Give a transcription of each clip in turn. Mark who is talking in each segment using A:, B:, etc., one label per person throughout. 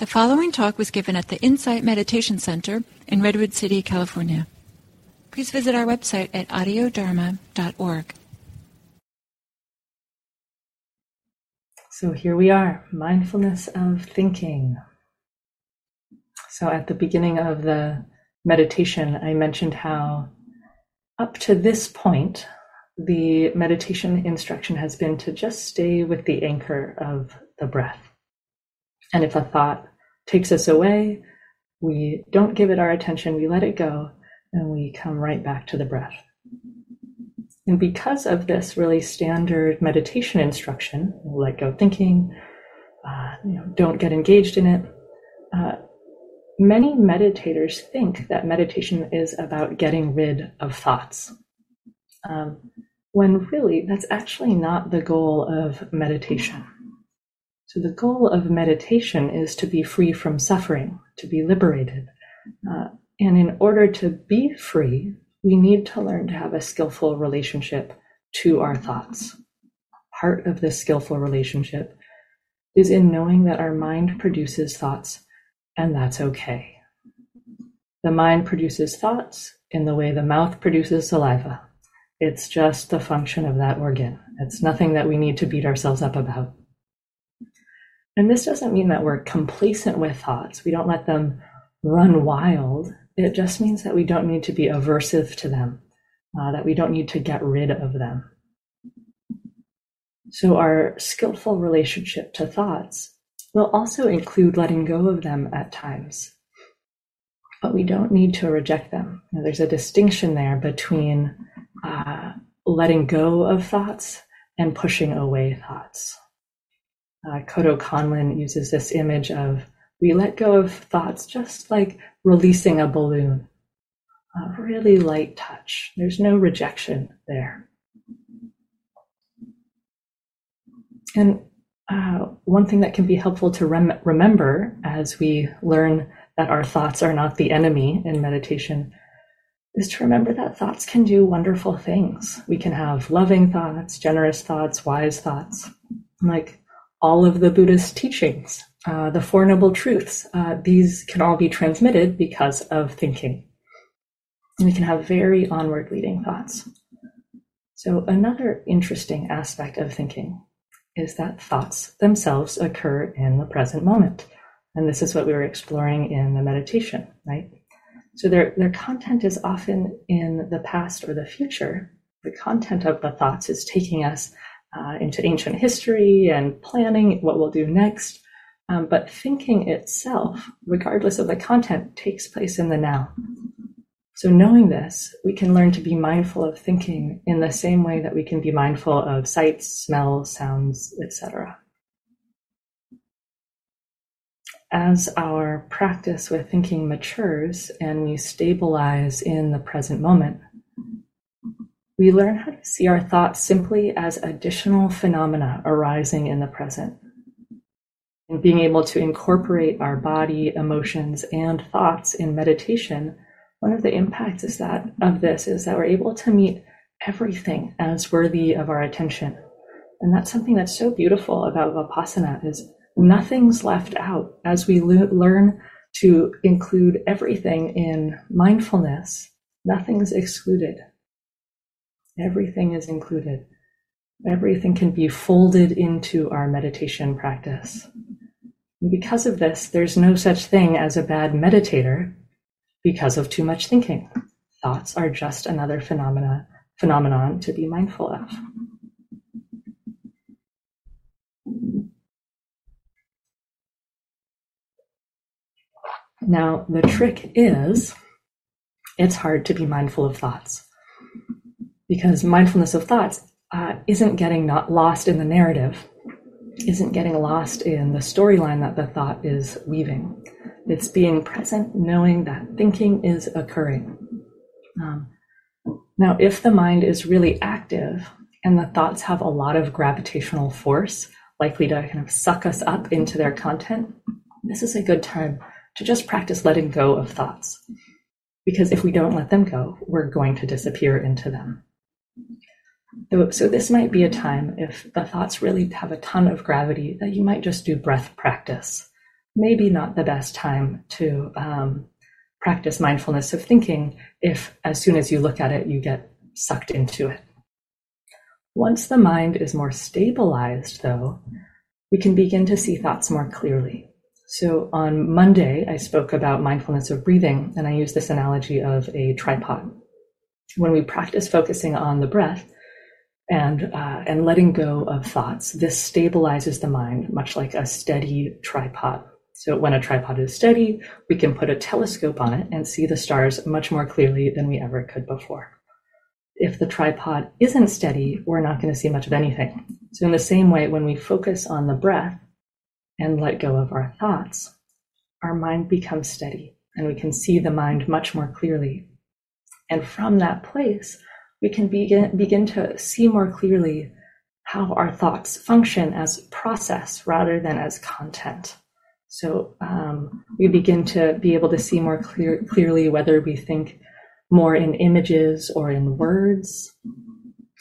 A: The following talk was given at the Insight Meditation Center in Redwood City, California. Please visit our website at audiodharma.org.
B: So here we are, mindfulness of thinking. So at the beginning of the meditation, I mentioned how up to this point, the meditation instruction has been to just stay with the anchor of the breath. And if a thought takes us away, we don't give it our attention, we let it go, and we come right back to the breath. And because of this really standard meditation instruction, let go thinking, uh, you know, don't get engaged in it, uh, many meditators think that meditation is about getting rid of thoughts. Um, when really that's actually not the goal of meditation. So the goal of meditation is to be free from suffering, to be liberated. Uh, and in order to be free, we need to learn to have a skillful relationship to our thoughts. Part of this skillful relationship is in knowing that our mind produces thoughts, and that's okay. The mind produces thoughts in the way the mouth produces saliva. It's just the function of that organ. It's nothing that we need to beat ourselves up about. And this doesn't mean that we're complacent with thoughts. We don't let them run wild. It just means that we don't need to be aversive to them, uh, that we don't need to get rid of them. So, our skillful relationship to thoughts will also include letting go of them at times. But we don't need to reject them. Now, there's a distinction there between uh, letting go of thoughts and pushing away thoughts. Uh, Kodo Conlin uses this image of we let go of thoughts just like releasing a balloon. A really light touch. There's no rejection there. And uh, one thing that can be helpful to rem- remember as we learn that our thoughts are not the enemy in meditation is to remember that thoughts can do wonderful things. We can have loving thoughts, generous thoughts, wise thoughts. Like all of the Buddhist teachings, uh, the Four Noble Truths. Uh, these can all be transmitted because of thinking. We can have very onward leading thoughts. So, another interesting aspect of thinking is that thoughts themselves occur in the present moment. And this is what we were exploring in the meditation, right? So, their, their content is often in the past or the future. The content of the thoughts is taking us uh, into ancient history and planning what we'll do next. Um, but thinking itself, regardless of the content, takes place in the now. So, knowing this, we can learn to be mindful of thinking in the same way that we can be mindful of sights, smells, sounds, etc. As our practice with thinking matures and we stabilize in the present moment, we learn how to see our thoughts simply as additional phenomena arising in the present. And being able to incorporate our body, emotions, and thoughts in meditation, one of the impacts is that of this is that we're able to meet everything as worthy of our attention. And that's something that's so beautiful about Vipassana is nothing's left out as we le- learn to include everything in mindfulness. Nothing's excluded. Everything is included. Everything can be folded into our meditation practice. And because of this, there's no such thing as a bad meditator because of too much thinking. Thoughts are just another phenomena, phenomenon to be mindful of. Now, the trick is it's hard to be mindful of thoughts because mindfulness of thoughts uh, isn't getting not lost in the narrative, isn't getting lost in the storyline that the thought is weaving. It's being present, knowing that thinking is occurring. Um, now, if the mind is really active and the thoughts have a lot of gravitational force, likely to kind of suck us up into their content, this is a good time to just practice letting go of thoughts. Because if we don't let them go, we're going to disappear into them. So, this might be a time if the thoughts really have a ton of gravity that you might just do breath practice. maybe not the best time to um, practice mindfulness of thinking if, as soon as you look at it, you get sucked into it. Once the mind is more stabilized, though, we can begin to see thoughts more clearly. So on Monday, I spoke about mindfulness of breathing, and I used this analogy of a tripod. When we practice focusing on the breath and uh, and letting go of thoughts, this stabilizes the mind, much like a steady tripod. So when a tripod is steady, we can put a telescope on it and see the stars much more clearly than we ever could before. If the tripod isn't steady, we're not going to see much of anything. So in the same way, when we focus on the breath and let go of our thoughts, our mind becomes steady and we can see the mind much more clearly. And from that place, we can begin, begin to see more clearly how our thoughts function as process rather than as content. So um, we begin to be able to see more clear, clearly whether we think more in images or in words,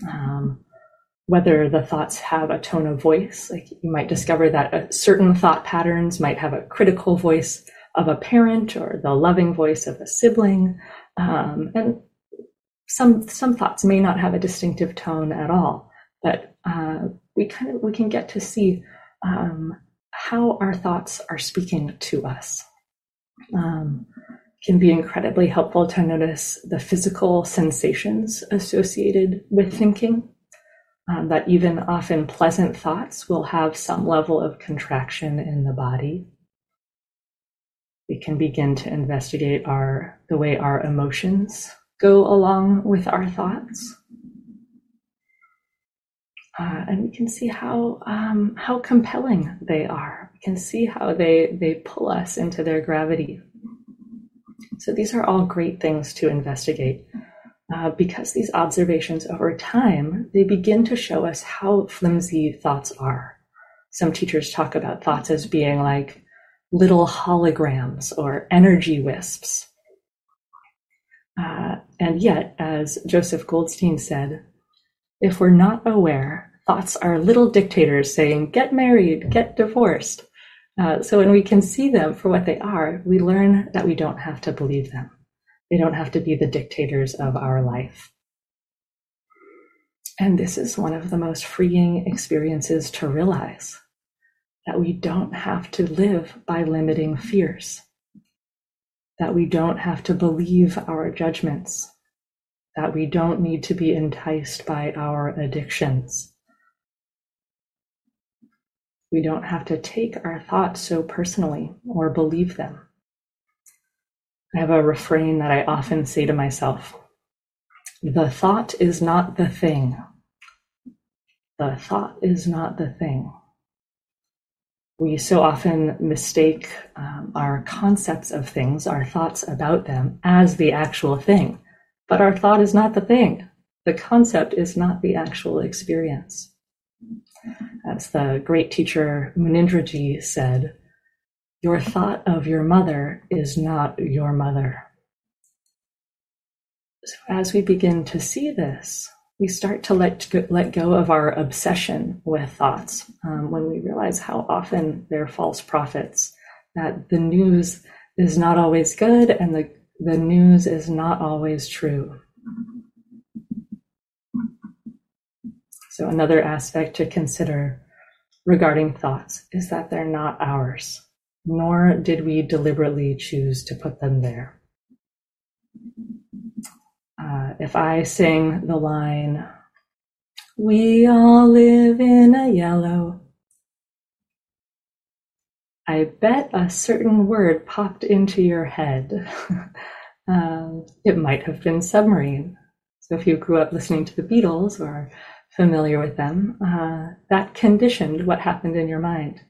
B: um, whether the thoughts have a tone of voice. Like you might discover that a certain thought patterns might have a critical voice of a parent or the loving voice of a sibling, um, and some some thoughts may not have a distinctive tone at all. But uh, we kind of we can get to see um, how our thoughts are speaking to us. Um, can be incredibly helpful to notice the physical sensations associated with thinking. Um, that even often pleasant thoughts will have some level of contraction in the body. We can begin to investigate our the way our emotions go along with our thoughts. Uh, and we can see how um, how compelling they are. We can see how they they pull us into their gravity. So these are all great things to investigate. Uh, because these observations over time, they begin to show us how flimsy thoughts are. Some teachers talk about thoughts as being like little holograms or energy wisps. Uh, and yet, as Joseph Goldstein said, if we're not aware thoughts are little dictators saying, get married, get divorced. Uh, so when we can see them for what they are, we learn that we don't have to believe them. They don't have to be the dictators of our life. And this is one of the most freeing experiences to realize that we don't have to live by limiting fears, that we don't have to believe our judgments, that we don't need to be enticed by our addictions, we don't have to take our thoughts so personally or believe them. I have a refrain that I often say to myself The thought is not the thing. The thought is not the thing. We so often mistake um, our concepts of things, our thoughts about them, as the actual thing. But our thought is not the thing. The concept is not the actual experience. As the great teacher Munindraji said, your thought of your mother is not your mother. So as we begin to see this, we start to let let go of our obsession with thoughts um, when we realize how often they're false prophets, that the news is not always good and the, the news is not always true. So, another aspect to consider regarding thoughts is that they're not ours, nor did we deliberately choose to put them there. Uh, if I sing the line, We all live in a yellow, I bet a certain word popped into your head. um, it might have been submarine. So if you grew up listening to the Beatles or familiar with them, uh, that conditioned what happened in your mind.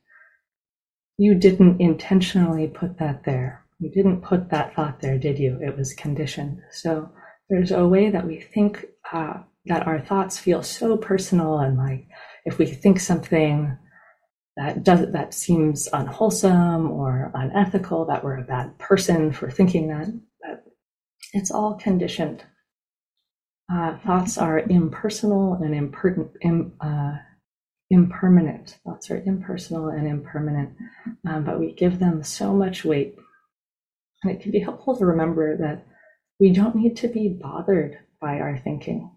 B: You didn't intentionally put that there. You didn't put that thought there, did you? It was conditioned. So there's a way that we think uh, that our thoughts feel so personal, and like if we think something that does that seems unwholesome or unethical, that we're a bad person for thinking that. But it's all conditioned uh, thoughts are impersonal and impertinent, Im, uh, impermanent. Thoughts are impersonal and impermanent, um, but we give them so much weight. And it can be helpful to remember that we don't need to be bothered by our thinking.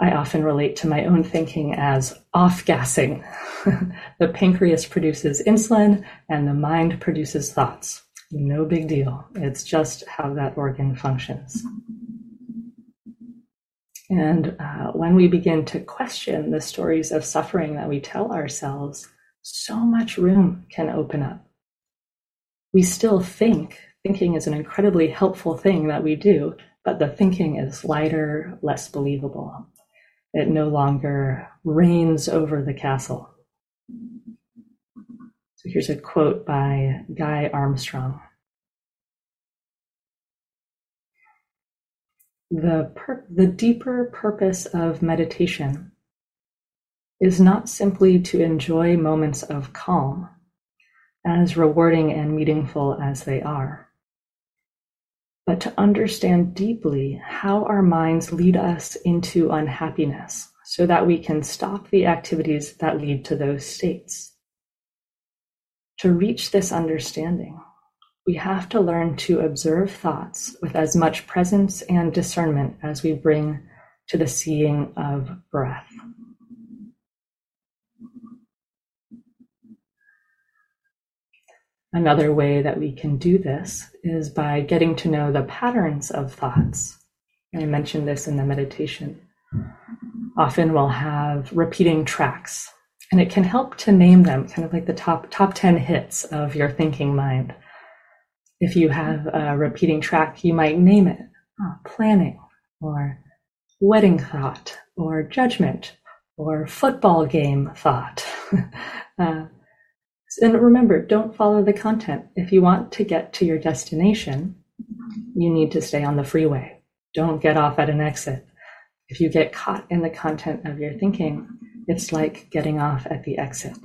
B: I often relate to my own thinking as off gassing. the pancreas produces insulin and the mind produces thoughts. No big deal. It's just how that organ functions. And uh, when we begin to question the stories of suffering that we tell ourselves, so much room can open up. We still think, thinking is an incredibly helpful thing that we do, but the thinking is lighter, less believable. It no longer reigns over the castle. So here's a quote by Guy Armstrong. The, the deeper purpose of meditation is not simply to enjoy moments of calm, as rewarding and meaningful as they are, but to understand deeply how our minds lead us into unhappiness so that we can stop the activities that lead to those states. To reach this understanding, we have to learn to observe thoughts with as much presence and discernment as we bring to the seeing of breath. Another way that we can do this is by getting to know the patterns of thoughts. I mentioned this in the meditation. Often we'll have repeating tracks, and it can help to name them, kind of like the top top 10 hits of your thinking mind. If you have a repeating track, you might name it oh, planning or wedding thought or judgment or football game thought. uh, and remember, don't follow the content. If you want to get to your destination, you need to stay on the freeway. Don't get off at an exit. If you get caught in the content of your thinking, it's like getting off at the exit.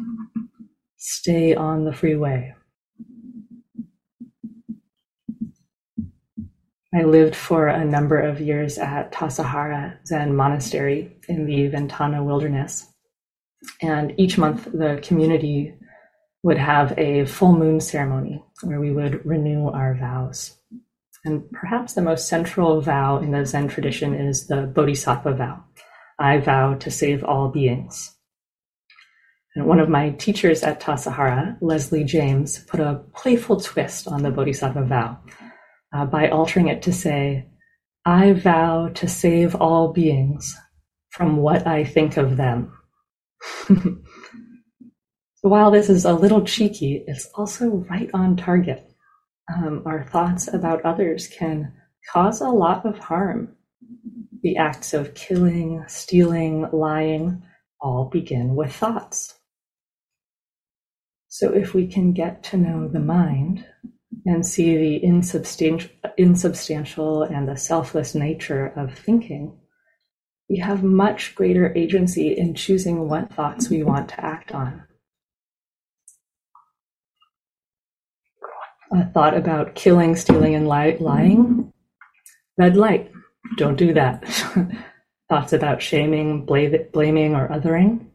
B: Stay on the freeway. I lived for a number of years at Tassajara Zen Monastery in the Ventana Wilderness. And each month, the community would have a full moon ceremony where we would renew our vows. And perhaps the most central vow in the Zen tradition is the Bodhisattva vow. I vow to save all beings. And one of my teachers at Tassajara, Leslie James, put a playful twist on the Bodhisattva vow uh, by altering it to say, I vow to save all beings from what I think of them. While this is a little cheeky, it's also right on target. Um, our thoughts about others can cause a lot of harm. The acts of killing, stealing, lying all begin with thoughts. So if we can get to know the mind, and see the insubstantial, insubstantial and the selfless nature of thinking, we have much greater agency in choosing what thoughts we want to act on. A thought about killing, stealing, and li- lying, red light, don't do that. Thoughts about shaming, blaming, or othering,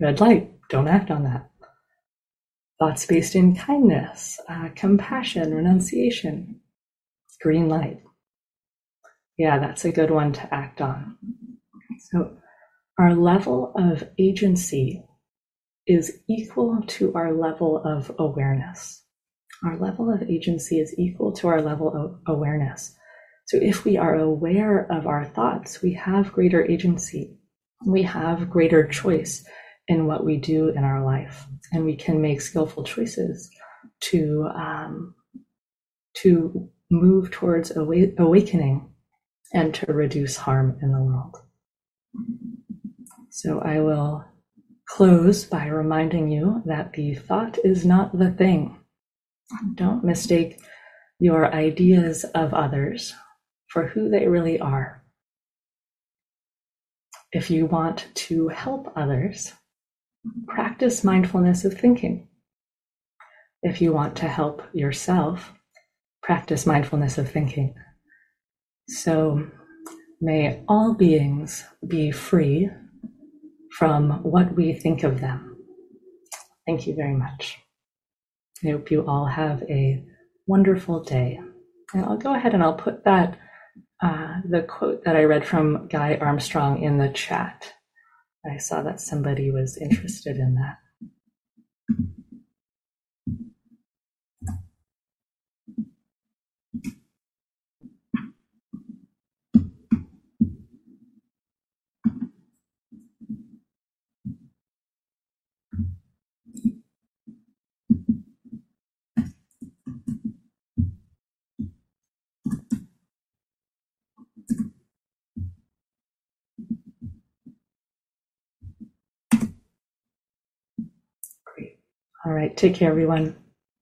B: red light, don't act on that thoughts based in kindness, uh, compassion, renunciation, green light. Yeah, that's a good one to act on. So, our level of agency is equal to our level of awareness. Our level of agency is equal to our level of awareness. So, if we are aware of our thoughts, we have greater agency, we have greater choice in what we do in our life, and we can make skillful choices to um, to move towards awa- awakening and to reduce harm in the world. So I will close by reminding you that the thought is not the thing. Don't mistake your ideas of others for who they really are. If you want to help others, practice mindfulness of thinking. If you want to help yourself, practice mindfulness of thinking. So may all beings be free from what we think of them. Thank you very much. I hope you all have a wonderful day. And I'll go ahead and I'll put that uh, the quote that I read from Guy Armstrong in the chat. I saw that somebody was interested in that. All right. Take care, everyone.